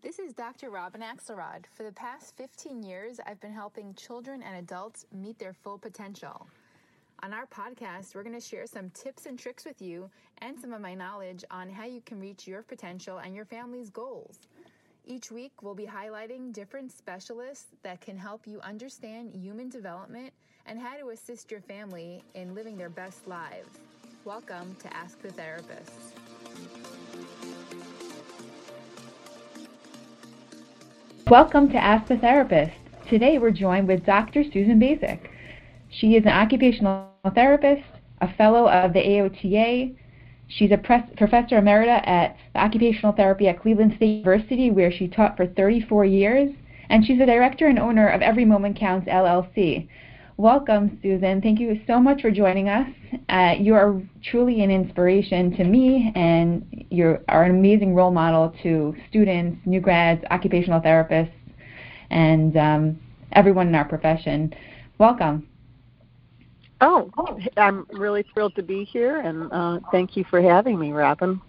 This is Dr. Robin Axelrod. For the past 15 years, I've been helping children and adults meet their full potential. On our podcast, we're going to share some tips and tricks with you and some of my knowledge on how you can reach your potential and your family's goals. Each week, we'll be highlighting different specialists that can help you understand human development and how to assist your family in living their best lives. Welcome to Ask the Therapist. Welcome to Ask the Therapist. Today we're joined with Dr. Susan Bazyk. She is an occupational therapist, a fellow of the AOTA. She's a pres- professor emerita at occupational therapy at Cleveland State University, where she taught for 34 years, and she's the director and owner of Every Moment Counts LLC. Welcome, Susan. Thank you so much for joining us. Uh, you are truly an inspiration to me, and you are an amazing role model to students, new grads, occupational therapists, and um, everyone in our profession. Welcome. Oh, I'm really thrilled to be here, and uh, thank you for having me, Robin.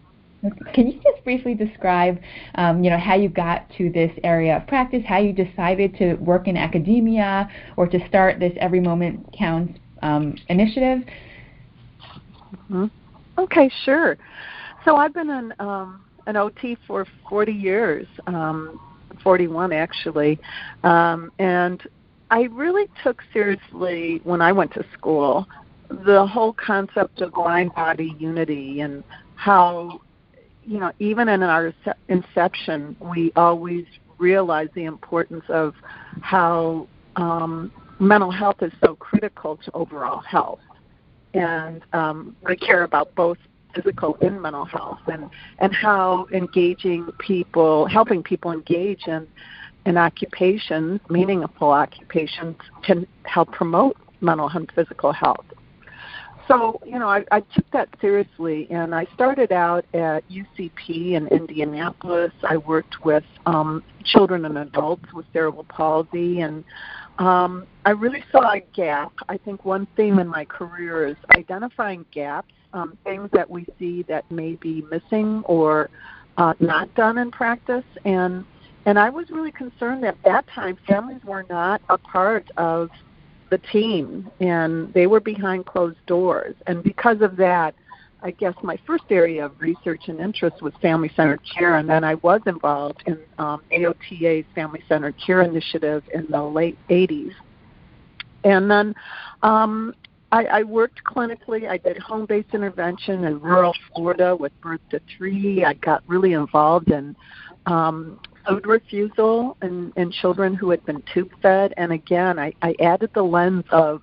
Can you just briefly describe, um, you know, how you got to this area of practice, how you decided to work in academia or to start this Every Moment Counts um, initiative? Mm-hmm. Okay, sure. So I've been an um, an OT for 40 years, um, 41 actually, um, and I really took seriously when I went to school the whole concept of mind body unity and how you know, even in our inception, we always realize the importance of how um, mental health is so critical to overall health. And um, we care about both physical and mental health and, and how engaging people, helping people engage in, in occupations, meaningful occupations, can help promote mental and physical health so you know I, I took that seriously and i started out at ucp in indianapolis. I worked with um, children and adults with cerebral palsy and um, i really saw a gap. I think one theme in my career is identifying gaps um, things that we see that may be missing or uh, not done in practice. And and i was really concerned at that time families were not a part of the team, and they were behind closed doors. And because of that, I guess my first area of research and interest was family centered care, and then I was involved in um, AOTA's family centered care initiative in the late 80s. And then um, I, I worked clinically. I did home based intervention in rural Florida with birth to three. I got really involved in um, food refusal in, in children who had been tube fed. And again, I, I added the lens of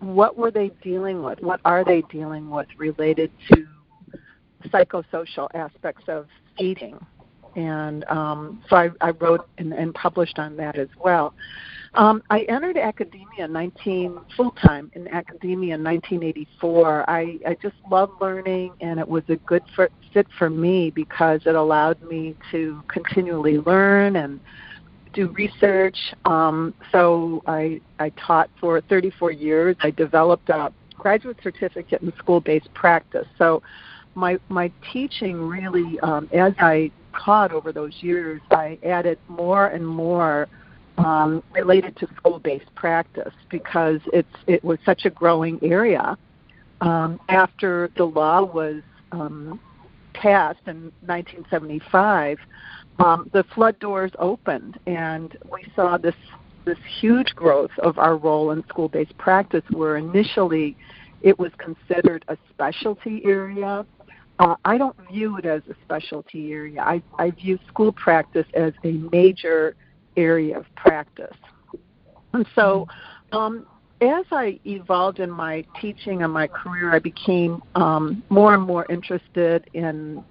what were they dealing with? What are they dealing with related to psychosocial aspects of feeding? And um, so I, I wrote and, and published on that as well. Um, I entered academia 19 full time in academia in 1984. I, I just love learning, and it was a good for, fit for me because it allowed me to continually learn and do research. Um, so I I taught for 34 years. I developed a graduate certificate in school-based practice. So my my teaching really, um, as I taught over those years, I added more and more um, related to school-based practice because it's it was such a growing area. Um, after the law was um, passed in 1975, um, the flood doors opened, and we saw this this huge growth of our role in school-based practice, where initially it was considered a specialty area. Uh, I don't view it as a specialty area. I, I view school practice as a major area of practice. And so, um, as I evolved in my teaching and my career, I became um, more and more interested in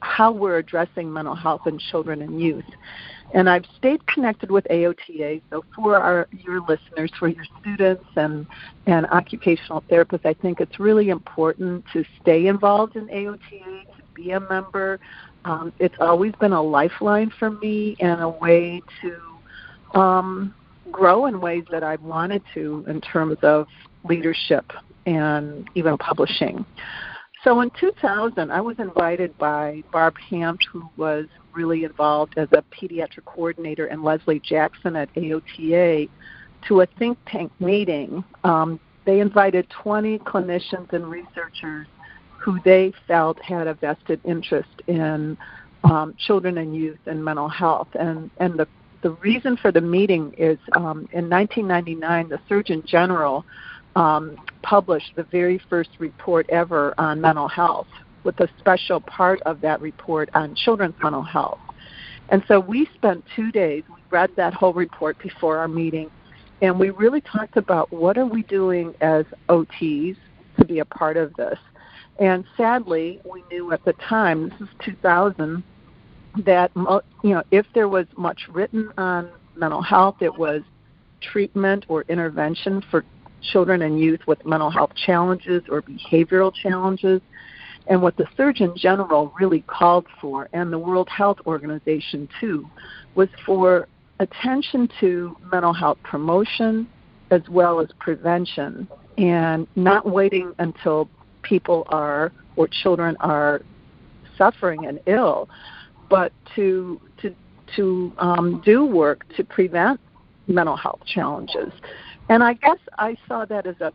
how we're addressing mental health in children and youth. And I've stayed connected with AOTA. So for our your listeners, for your students and and occupational therapists, I think it's really important to stay involved in AOTA, to be a member, um, it's always been a lifeline for me and a way to um, grow in ways that I've wanted to in terms of leadership and even publishing. So in 2000, I was invited by Barb Hanft, who was really involved as a pediatric coordinator, and Leslie Jackson at AOTA to a think tank meeting. Um, they invited 20 clinicians and researchers who they felt had a vested interest in um, children and youth and mental health. And, and the, the reason for the meeting is um, in 1999, the Surgeon General um, published the very first report ever on mental health, with a special part of that report on children's mental health. And so we spent two days, we read that whole report before our meeting, and we really talked about what are we doing as OTs to be a part of this. And sadly, we knew at the time, this is 2000, that you know if there was much written on mental health, it was treatment or intervention for children and youth with mental health challenges or behavioral challenges. And what the Surgeon General really called for, and the World Health Organization too, was for attention to mental health promotion as well as prevention and not waiting until people are or children are suffering and ill, but to to to um, do work to prevent mental health challenges. And I guess I saw that as a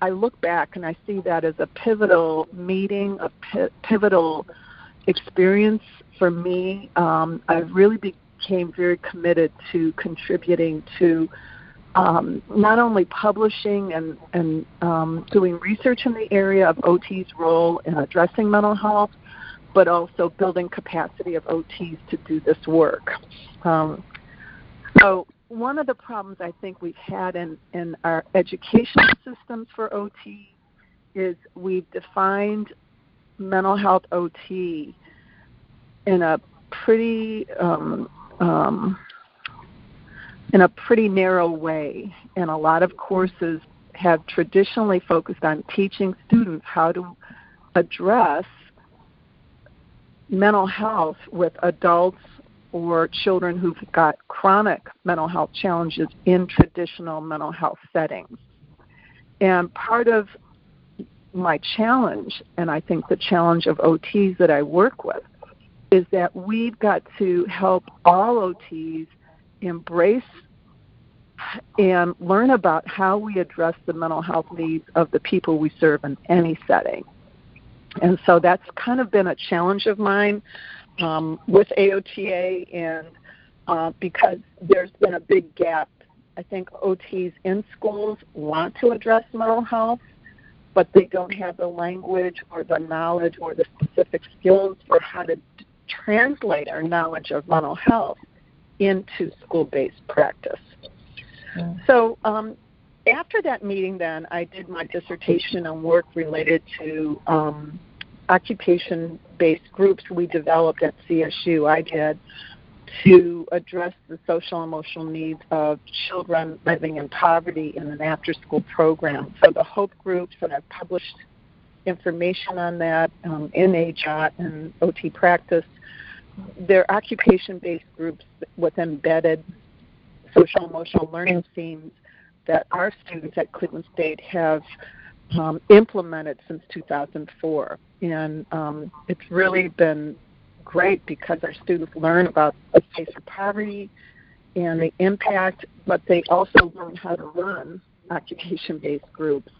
I look back and I see that as a pivotal meeting, a pivotal experience for me. Um, I really became very committed to contributing to um, not only publishing and, and um, doing research in the area of OT's role in addressing mental health, but also building capacity of OTs to do this work. Um, so one of the problems I think we've had in, in our educational systems for OT is we've defined mental health OT in a pretty um, um, in a pretty narrow way, and a lot of courses have traditionally focused on teaching students how to address mental health with adults or children who've got chronic mental health challenges in traditional mental health settings. And part of my challenge, and I think the challenge of OTs that I work with, is that we've got to help all OTs embrace and learn about how we address the mental health needs of the people we serve in any setting. And so that's kind of been a challenge of mine um, with AOTA, and uh, because there's been a big gap. I think OTs in schools want to address mental health, but they don't have the language or the knowledge or the specific skills for how to translate our knowledge of mental health into school based practice. Mm. So, um, after that meeting, then I did my dissertation on work related to um, occupation based groups we developed at CSU. I did to address the social emotional needs of children living in poverty in an after school program. So the Hope groups, and I've published information on that um, in AJOT and OT practice. They're occupation based groups with embedded social emotional learning themes that our students at Cleveland State have um, implemented since 2004 and um, it's really been great because our students learn about the face of poverty and the impact, but they also learn how to run occupation-based groups.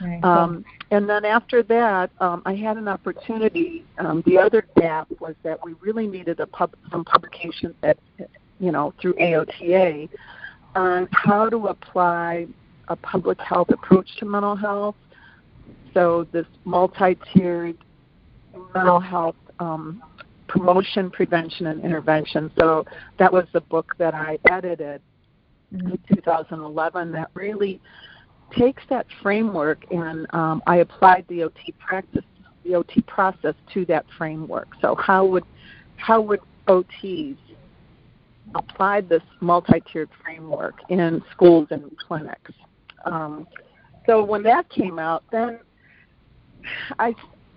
Right. Um, and then after that, um, I had an opportunity. Um, the other gap was that we really needed a pub- some publication that, you know, through AOTA on how to apply a public health approach to mental health so this multi-tiered mental health um, promotion, prevention, and intervention. So that was the book that I edited in 2011 that really takes that framework and um, I applied the OT practice, the OT process to that framework. So how would how would OTs apply this multi-tiered framework in schools and clinics? Um, so when that came out, then I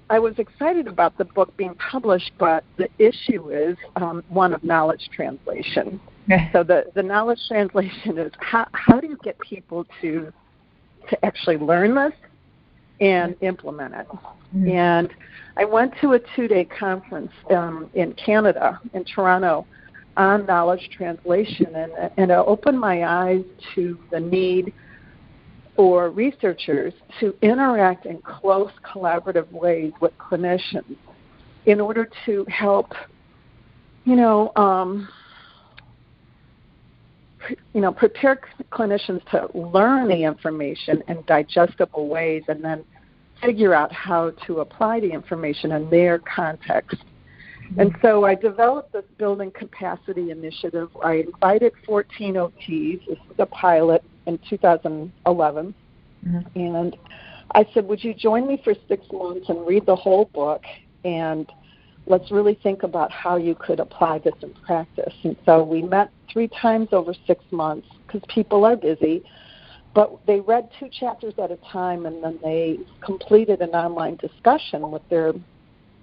I was excited about the book being published, but the issue is um, one of knowledge translation. so the, the knowledge translation is how, how do you get people to to actually learn this and implement it. Mm-hmm. And I went to a two day conference um, in Canada, in Toronto, on knowledge translation, and, and it opened my eyes to the need for researchers to interact in close collaborative ways with clinicians in order to help, you know, um, you know, prepare clinicians to learn the information in digestible ways and then figure out how to apply the information in their context. And so I developed this building capacity initiative. I invited 14 OTs. This was a pilot in 2011. Mm-hmm. And I said, Would you join me for six months and read the whole book? And let's really think about how you could apply this in practice. And so we met three times over six months because people are busy. But they read two chapters at a time, and then they completed an online discussion with their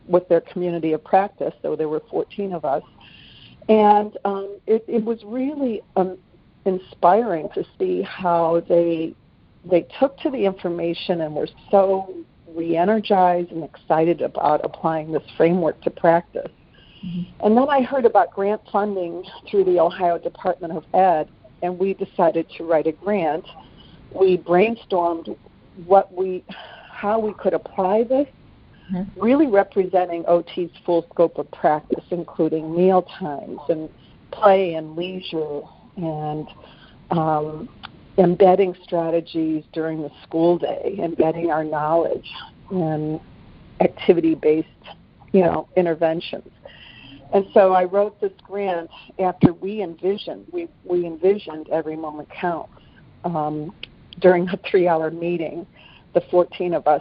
with their community of practice. So there were 14 of us, and um, it, it was really um, inspiring to see how they they took to the information and were so re-energized and excited about applying this framework to practice. Mm-hmm. And then I heard about grant funding through the Ohio Department of Ed, and we decided to write a grant. We brainstormed what we, how we could apply this, mm-hmm. really representing OT's full scope of practice, including meal times and play and leisure and um, embedding strategies during the school day, embedding our knowledge and activity-based, you know, interventions. And so I wrote this grant after we envisioned we we envisioned every moment counts um, during a three-hour meeting, the 14 of us,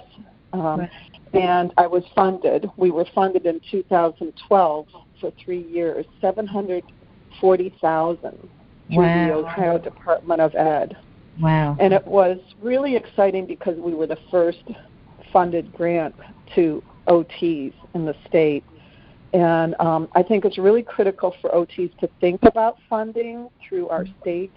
um, and I was funded. We were funded in 2012 for three years, 740,000 through wow. the Ohio Department of Ed. Wow. And it was really exciting because we were the first funded grant to OTs in the state. And um, I think it's really critical for OTs to think about funding through our state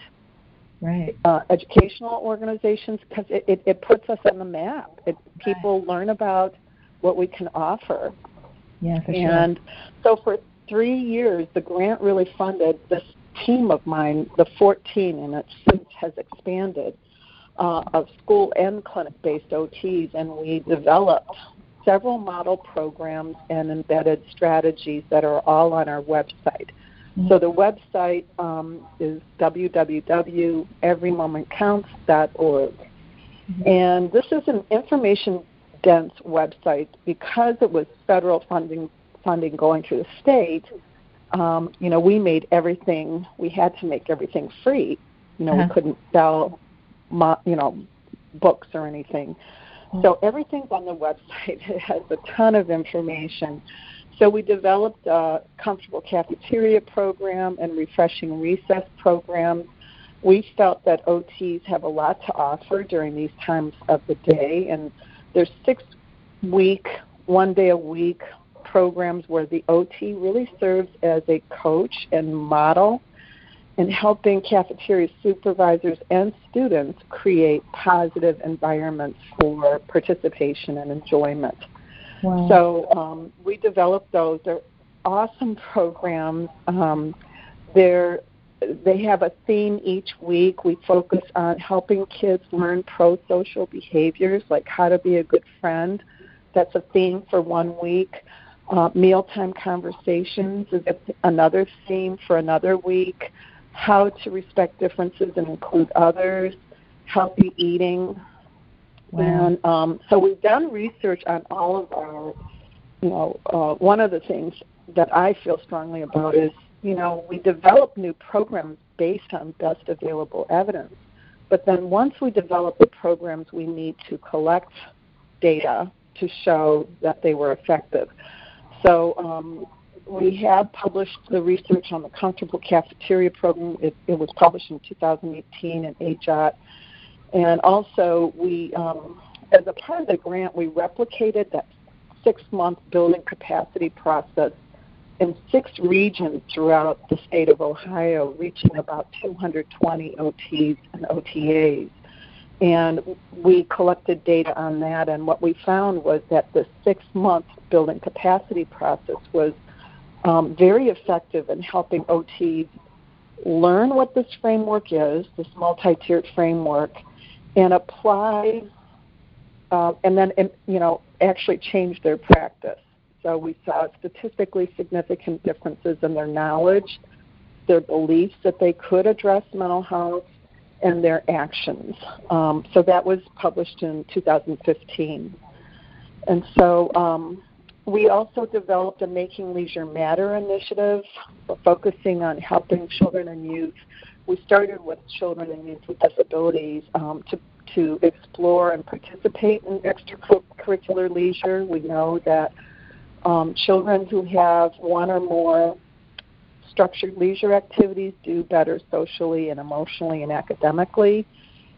right. uh, educational organizations because it, it, it, puts us on the map. It, people right. learn about what we can offer. Yeah, for and sure. so for three years, the grant really funded this team of mine, the 14, and it since has expanded, uh, of school and clinic based OTs, and we developed several model programs and embedded strategies that are all on our website. Mm-hmm. So the website um, is www.everymomentcounts.org. Mm-hmm. And this is an information dense website because it was federal funding funding going through the state um, you know, we made everything, we had to make everything free. You know, uh-huh. we couldn't sell, mo- you know, books or anything. Mm-hmm. So everything's on the website. It has a ton of information. So we developed a comfortable cafeteria program and refreshing recess programs. We felt that OTs have a lot to offer during these times of the day, and there's six week, one day a week programs where the OT really serves as a coach and model in helping cafeteria supervisors and students create positive environments for participation and enjoyment. Wow. So um, we developed those. They're awesome programs. Um, they're they have a theme each week. We focus on helping kids learn pro social behaviors, like how to be a good friend. That's a theme for one week. Uh, mealtime conversations is another theme for another week. How to respect differences and include others. Healthy eating. Wow. And um, so we've done research on all of our, you know, uh, one of the things that I feel strongly about is, you know, we develop new programs based on best available evidence. But then once we develop the programs, we need to collect data to show that they were effective. So um, we have published the research on the Comfortable Cafeteria Program. It, it was published in 2018 in AJOT. And also, we, um, as a part of the grant, we replicated that six-month building capacity process in six regions throughout the state of Ohio, reaching about 220 OTs and OTAs. And we collected data on that. And what we found was that the six month building capacity process was um, very effective in helping OTs learn what this framework is, this multi tiered framework, and apply, uh, and then, you know, actually change their practice. So we saw statistically significant differences in their knowledge, their beliefs that they could address mental health, and their actions. Um, so that was published in 2015. And so um, we also developed a Making Leisure Matter initiative focusing on helping children and youth. We started with children and youth with disabilities um, to, to explore and participate in extracurricular leisure. We know that um, children who have one or more structured leisure activities do better socially and emotionally and academically,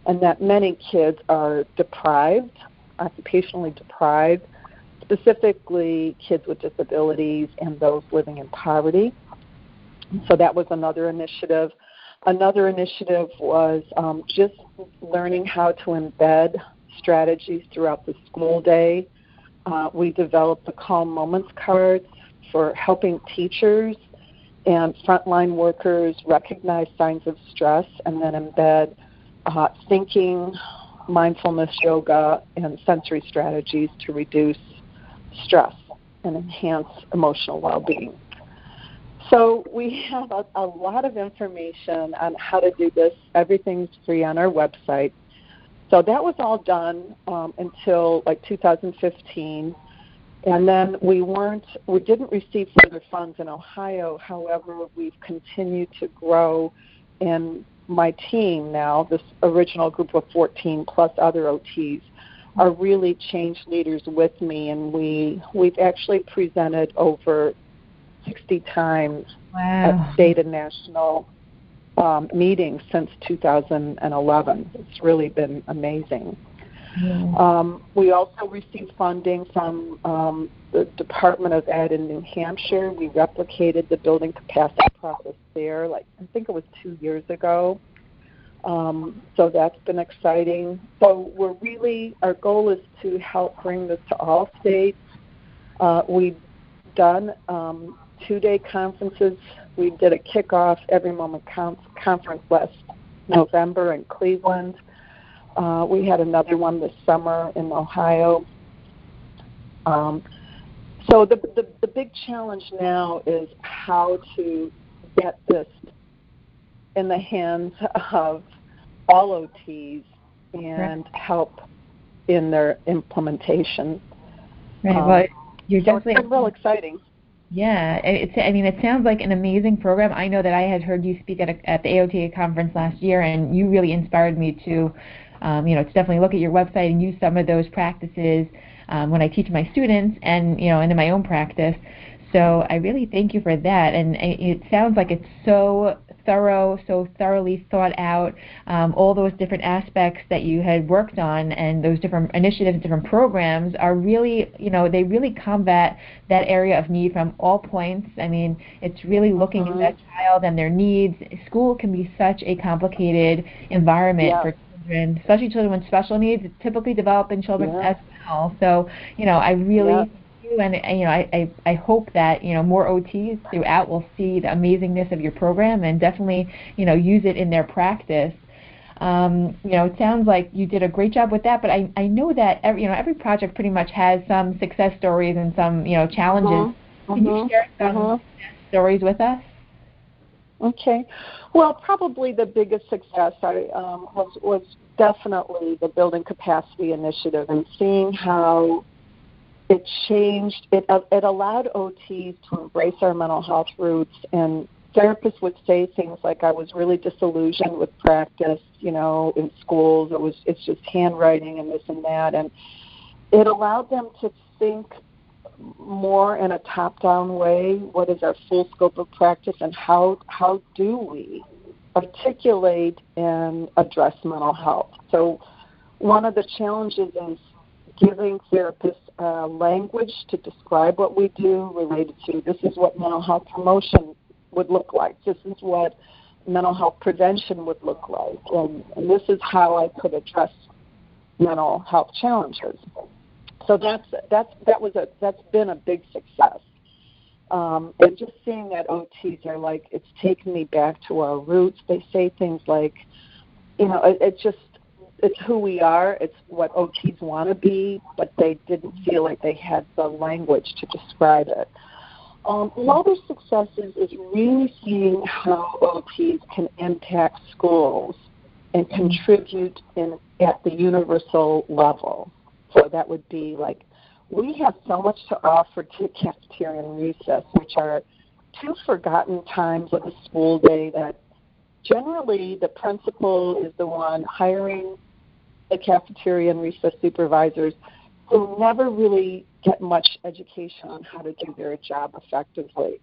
and that many kids are deprived, occupationally deprived, specifically kids with disabilities and those living in poverty. So that was another initiative. Another initiative was um, just learning how to embed strategies throughout the school day. Uh, we developed the Calm Moments cards for helping teachers and frontline workers recognize signs of stress and then embed uh, thinking, mindfulness yoga, and sensory strategies to reduce stress and enhance emotional well being. So we have a, a, lot of information on how to do this. Everything's free on our website. So that was all done um, until like 2015. And then we weren't, we didn't receive further funds in Ohio. However, we've continued to grow in my team now, this original group of 14 plus other OTs are really change leaders with me, and we we've actually presented over 60 times wow. at state and national um, meetings since 2011. It's really been amazing. Um, we also received funding from um, the Department of Ed in New Hampshire. We replicated the building capacity process there, like I think it was two years ago. Um, so that's been exciting. So we're really our goal is to help bring this to all states. Uh, we've done um, two-day conferences. We did a kickoff every moment counts conference last November in Cleveland. Uh, we had another one this summer in Ohio. Um, so the, the the big challenge now is how to get this in the hands of all OTs and right. help in their implementation. Right. Um, well, you're so definitely it's real exciting. Yeah, it's. I mean, it sounds like an amazing program. I know that I had heard you speak at a, at the AOTA conference last year, and you really inspired me to um, you know, to definitely look at your website and use some of those practices um, when I teach my students and, you know, and in my own practice. So I really thank you for that. And it sounds like it's so thorough, so thoroughly thought out, um, all those different aspects that you had worked on and those different initiatives, different programs are really, you know, they really combat that area of need from all points. I mean, it's really looking mm-hmm. at that child and their needs. School can be such a complicated environment yeah. for children, especially children with special needs, It's typically develop in children yeah. as well. So, you know, I really yeah. and you know, I, I I hope that you know more OTs throughout will see the amazingness of your program and definitely you know use it in their practice. Um, you know, it sounds like you did a great job with that, but I, I know that every, you know every project pretty much has some success stories and some you know challenges. Uh-huh. Can uh-huh. you share some uh-huh. stories with us? Okay. Well, probably the biggest success I, um, was was definitely the building capacity initiative and seeing how it changed. It it allowed OTs to embrace our mental health roots, and therapists would say things like, "I was really disillusioned with practice, you know, in schools. It was it's just handwriting and this and that," and it allowed them to think more in a top-down way. What is our full scope of practice, and how how do we articulate and address mental health? So, one of the challenges is giving therapists uh, language to describe what we do related to this is what mental health promotion would look like. This is what mental health prevention would look like, and, and this is how I could address mental health challenges. So that's that's that was a that's been a big success. Um, and just seeing that OTs are like it's taken me back to our roots. They say things like, you know, it, it just it's who we are. It's what OTs want to be, but they didn't feel like they had the language to describe it. Um, other successes is really seeing how OTs can impact schools and contribute in at the universal level. So that would be like we have so much to offer to cafeteria and recess, which are two forgotten times of the school day that generally the principal is the one hiring the cafeteria and recess supervisors who never really get much education on how to do their job effectively.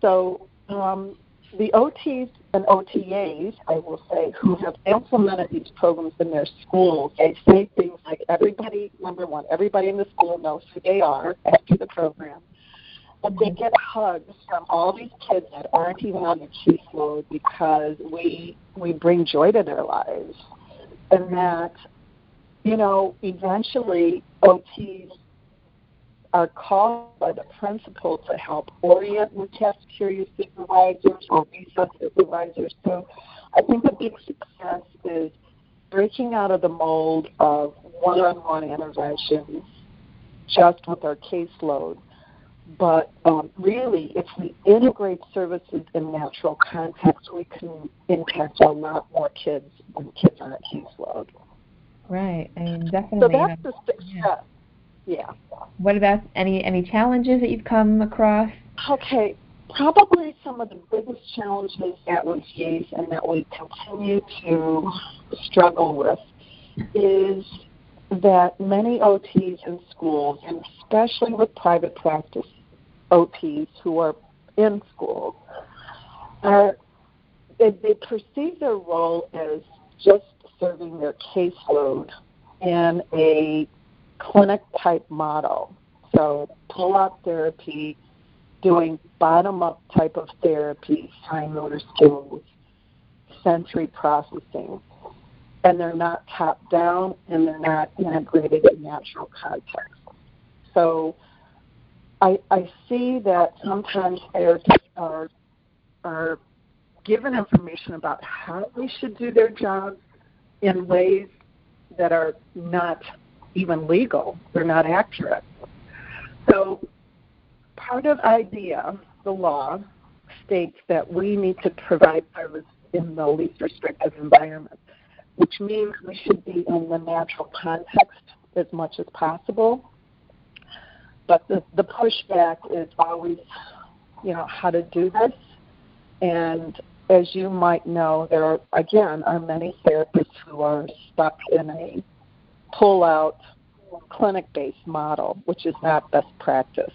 So um, the OTs and OTAs, I will say, who have implemented these programs in their schools, they say things like everybody, number one, everybody in the school knows who they are after the program. And they get hugs from all these kids that aren't even on the caseload because we we bring joy to their lives. And that, you know, eventually OTs are called by the principal to help orient with cafeteria supervisors or recess supervisors. So I think a big success is breaking out of the mold of one-on-one interventions just with our caseload. But um, really, if we integrate services in natural context, we can impact a lot more kids than kids on a caseload. Right. I mean, definitely. So that's the success. Yeah yeah. What about any any challenges that you've come across? Okay, probably some of the biggest challenges that we face and that we continue to struggle with is that many OTs in schools, and especially with private practice OTs who are in schools, are they, they perceive their role as just serving their caseload in a clinic type model. So pull out therapy, doing bottom up type of therapy, fine motor skills, sensory processing. And they're not top down and they're not integrated in natural context. So I, I see that sometimes therapists are are given information about how they should do their jobs in ways that are not even legal. They're not accurate. So part of IDEA, the law, states that we need to provide service in the least restrictive environment, which means we should be in the natural context as much as possible. But the, the pushback is always, you know, how to do this. And as you might know, there are, again, are many therapists who are stuck in a pull out clinic based model, which is not best practice.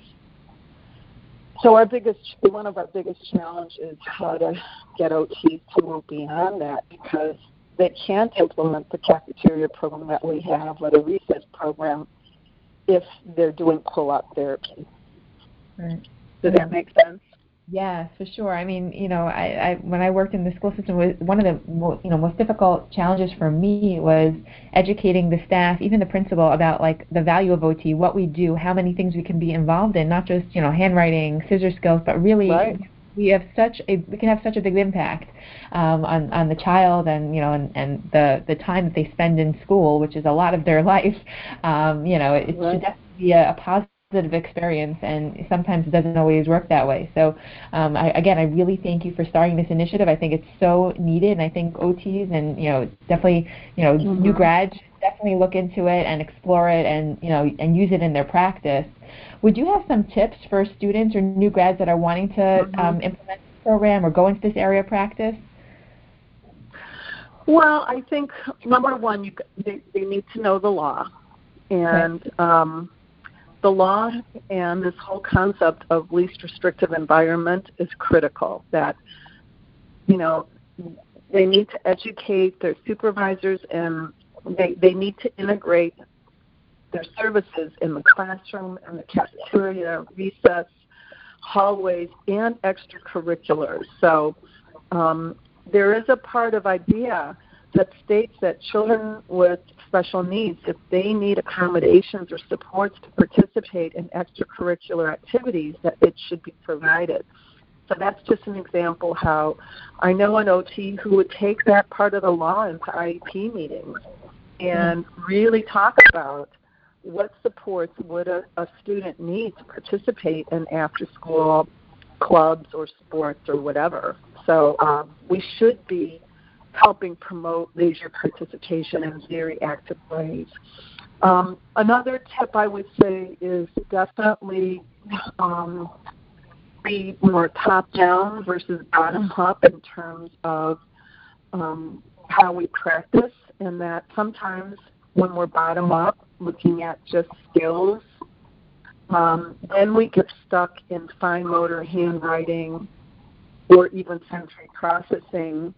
So our biggest, one of our biggest challenges is how to get OTs to move beyond that because they can't implement the cafeteria program that we have or the recess program if they're doing pull-out therapy. Right. Does that make sense? Yes, for sure. I mean, you know, I, I when I worked in the school system, one of the mo- you know most difficult challenges for me was educating the staff, even the principal, about like the value of OT, what we do, how many things we can be involved in, not just you know handwriting, scissor skills, but really right. we have such a we can have such a big impact um, on on the child and you know and, and the the time that they spend in school, which is a lot of their life. Um, you know, it, it right. should definitely be a, a positive experience, and sometimes it doesn't always work that way. So, um, I, again, I really thank you for starting this initiative. I think it's so needed, and I think OTs and you know definitely you know mm-hmm. new grads definitely look into it and explore it, and you know and use it in their practice. Would you have some tips for students or new grads that are wanting to mm-hmm. um, implement this program or go into this area of practice? Well, I think number one, you, they, they need to know the law, and um, the law and this whole concept of least restrictive environment is critical. That, you know, they need to educate their supervisors and they, they need to integrate their services in the classroom and the cafeteria, recess, hallways, and extracurriculars. So um, there is a part of IDEA that states that children with special needs, if they need accommodations or supports to participate in extracurricular activities, that it should be provided. So that's just an example how I know an OT who would take that part of the law into IEP meetings and really talk about what supports would a, a student need to participate in after school clubs or sports or whatever. So um, we should be helping promote leisure participation in very active ways. Um, another tip I would say is definitely um, be more top down versus bottom up in terms of um, how we practice, and that sometimes when we're bottom up, looking at just skills, um, then we get stuck in fine motor handwriting or even sensory processing,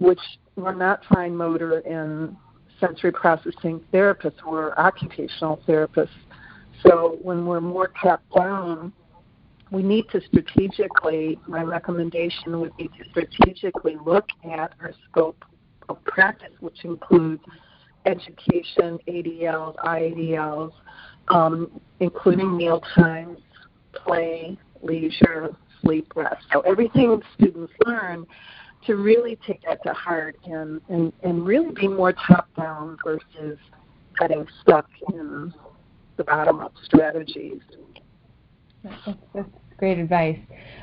which we're not fine motor and sensory processing therapists, we're occupational therapists. So when we're more top down, we need to strategically, my recommendation would be to strategically look at our scope of practice, which includes education, ADLs, IADLs, um, including meal times, play, leisure, sleep, rest. So everything students learn to really take that to heart and, and, and really be more top down versus getting stuck in the bottom up strategies. Great advice.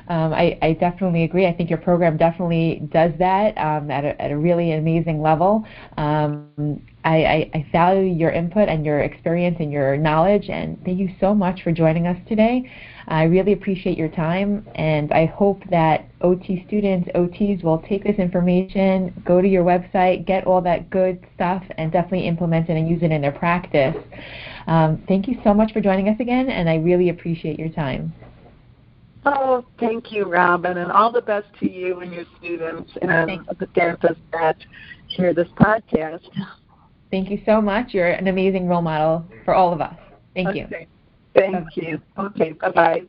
Um, I, I, definitely agree. I think your program definitely does that um, at, a, at, a, really amazing level. Um, I, I, I, value your input and your experience and your knowledge, and thank you so much for joining us today. I really appreciate your time, and I hope that OT students, OTs, will take this information, go to your website, get all that good stuff, and definitely implement it and use it in their practice. Um, thank you so much for joining us again, and I really appreciate your time. Oh, thank you, Robin, and all the best to you and your students and the therapists that hear this podcast. Thank you so much. You're an amazing role model for all of us. Thank okay. you. Thank Bye-bye. you. Okay, bye bye.